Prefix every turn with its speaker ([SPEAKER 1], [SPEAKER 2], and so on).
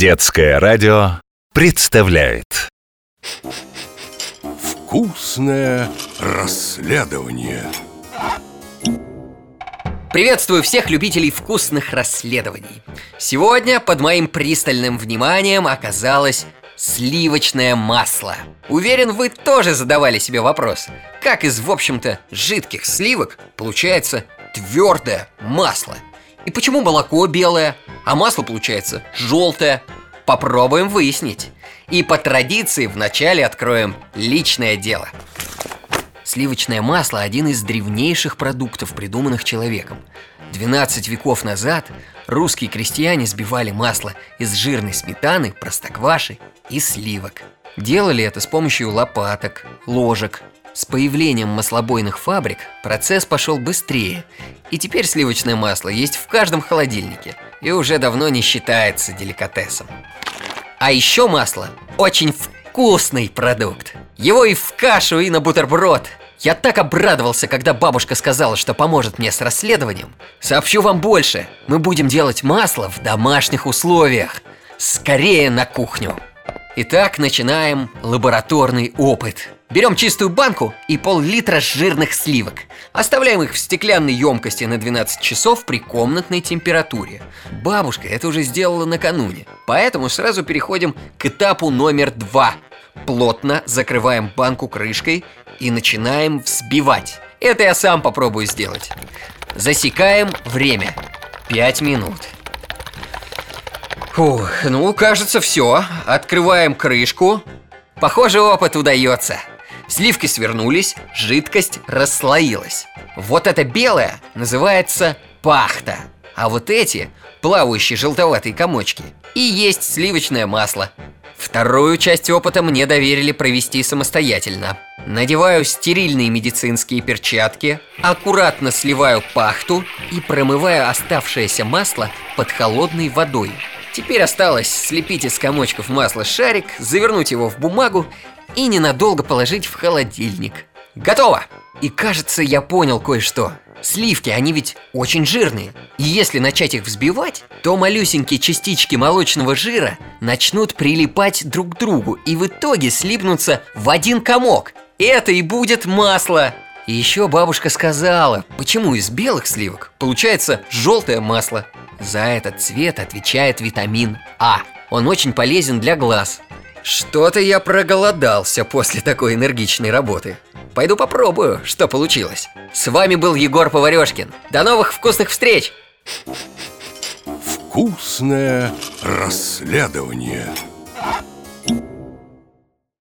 [SPEAKER 1] Детское радио представляет.
[SPEAKER 2] Вкусное расследование.
[SPEAKER 3] Приветствую всех любителей вкусных расследований. Сегодня под моим пристальным вниманием оказалось сливочное масло. Уверен, вы тоже задавали себе вопрос Как из, в общем-то, жидких сливок получается твердое масло? И почему молоко белое, а масло получается желтое Попробуем выяснить И по традиции вначале откроем личное дело Сливочное масло – один из древнейших продуктов, придуманных человеком. 12 веков назад русские крестьяне сбивали масло из жирной сметаны, простокваши и сливок. Делали это с помощью лопаток, ложек. С появлением маслобойных фабрик процесс пошел быстрее, и теперь сливочное масло есть в каждом холодильнике и уже давно не считается деликатесом. А еще масло очень вкусный продукт. Его и в кашу, и на бутерброд. Я так обрадовался, когда бабушка сказала, что поможет мне с расследованием. Сообщу вам больше. Мы будем делать масло в домашних условиях. Скорее на кухню. Итак, начинаем лабораторный опыт. Берем чистую банку и пол-литра жирных сливок. Оставляем их в стеклянной емкости на 12 часов при комнатной температуре. Бабушка это уже сделала накануне, поэтому сразу переходим к этапу номер два. Плотно закрываем банку крышкой и начинаем взбивать. Это я сам попробую сделать. Засекаем время. 5 минут. Фух, ну, кажется, все. Открываем крышку. Похоже, опыт удается. Сливки свернулись, жидкость расслоилась. Вот это белое называется пахта. А вот эти, плавающие желтоватые комочки, и есть сливочное масло. Вторую часть опыта мне доверили провести самостоятельно. Надеваю стерильные медицинские перчатки, аккуратно сливаю пахту и промываю оставшееся масло под холодной водой. Теперь осталось слепить из комочков масла шарик, завернуть его в бумагу и ненадолго положить в холодильник. Готово! И кажется, я понял кое-что. Сливки, они ведь очень жирные. И если начать их взбивать, то малюсенькие частички молочного жира начнут прилипать друг к другу и в итоге слипнутся в один комок. Это и будет масло. И еще бабушка сказала, почему из белых сливок получается желтое масло. За этот цвет отвечает витамин А. Он очень полезен для глаз. Что-то я проголодался после такой энергичной работы. Пойду попробую, что получилось. С вами был Егор Поварешкин. До новых вкусных встреч!
[SPEAKER 2] Вкусное расследование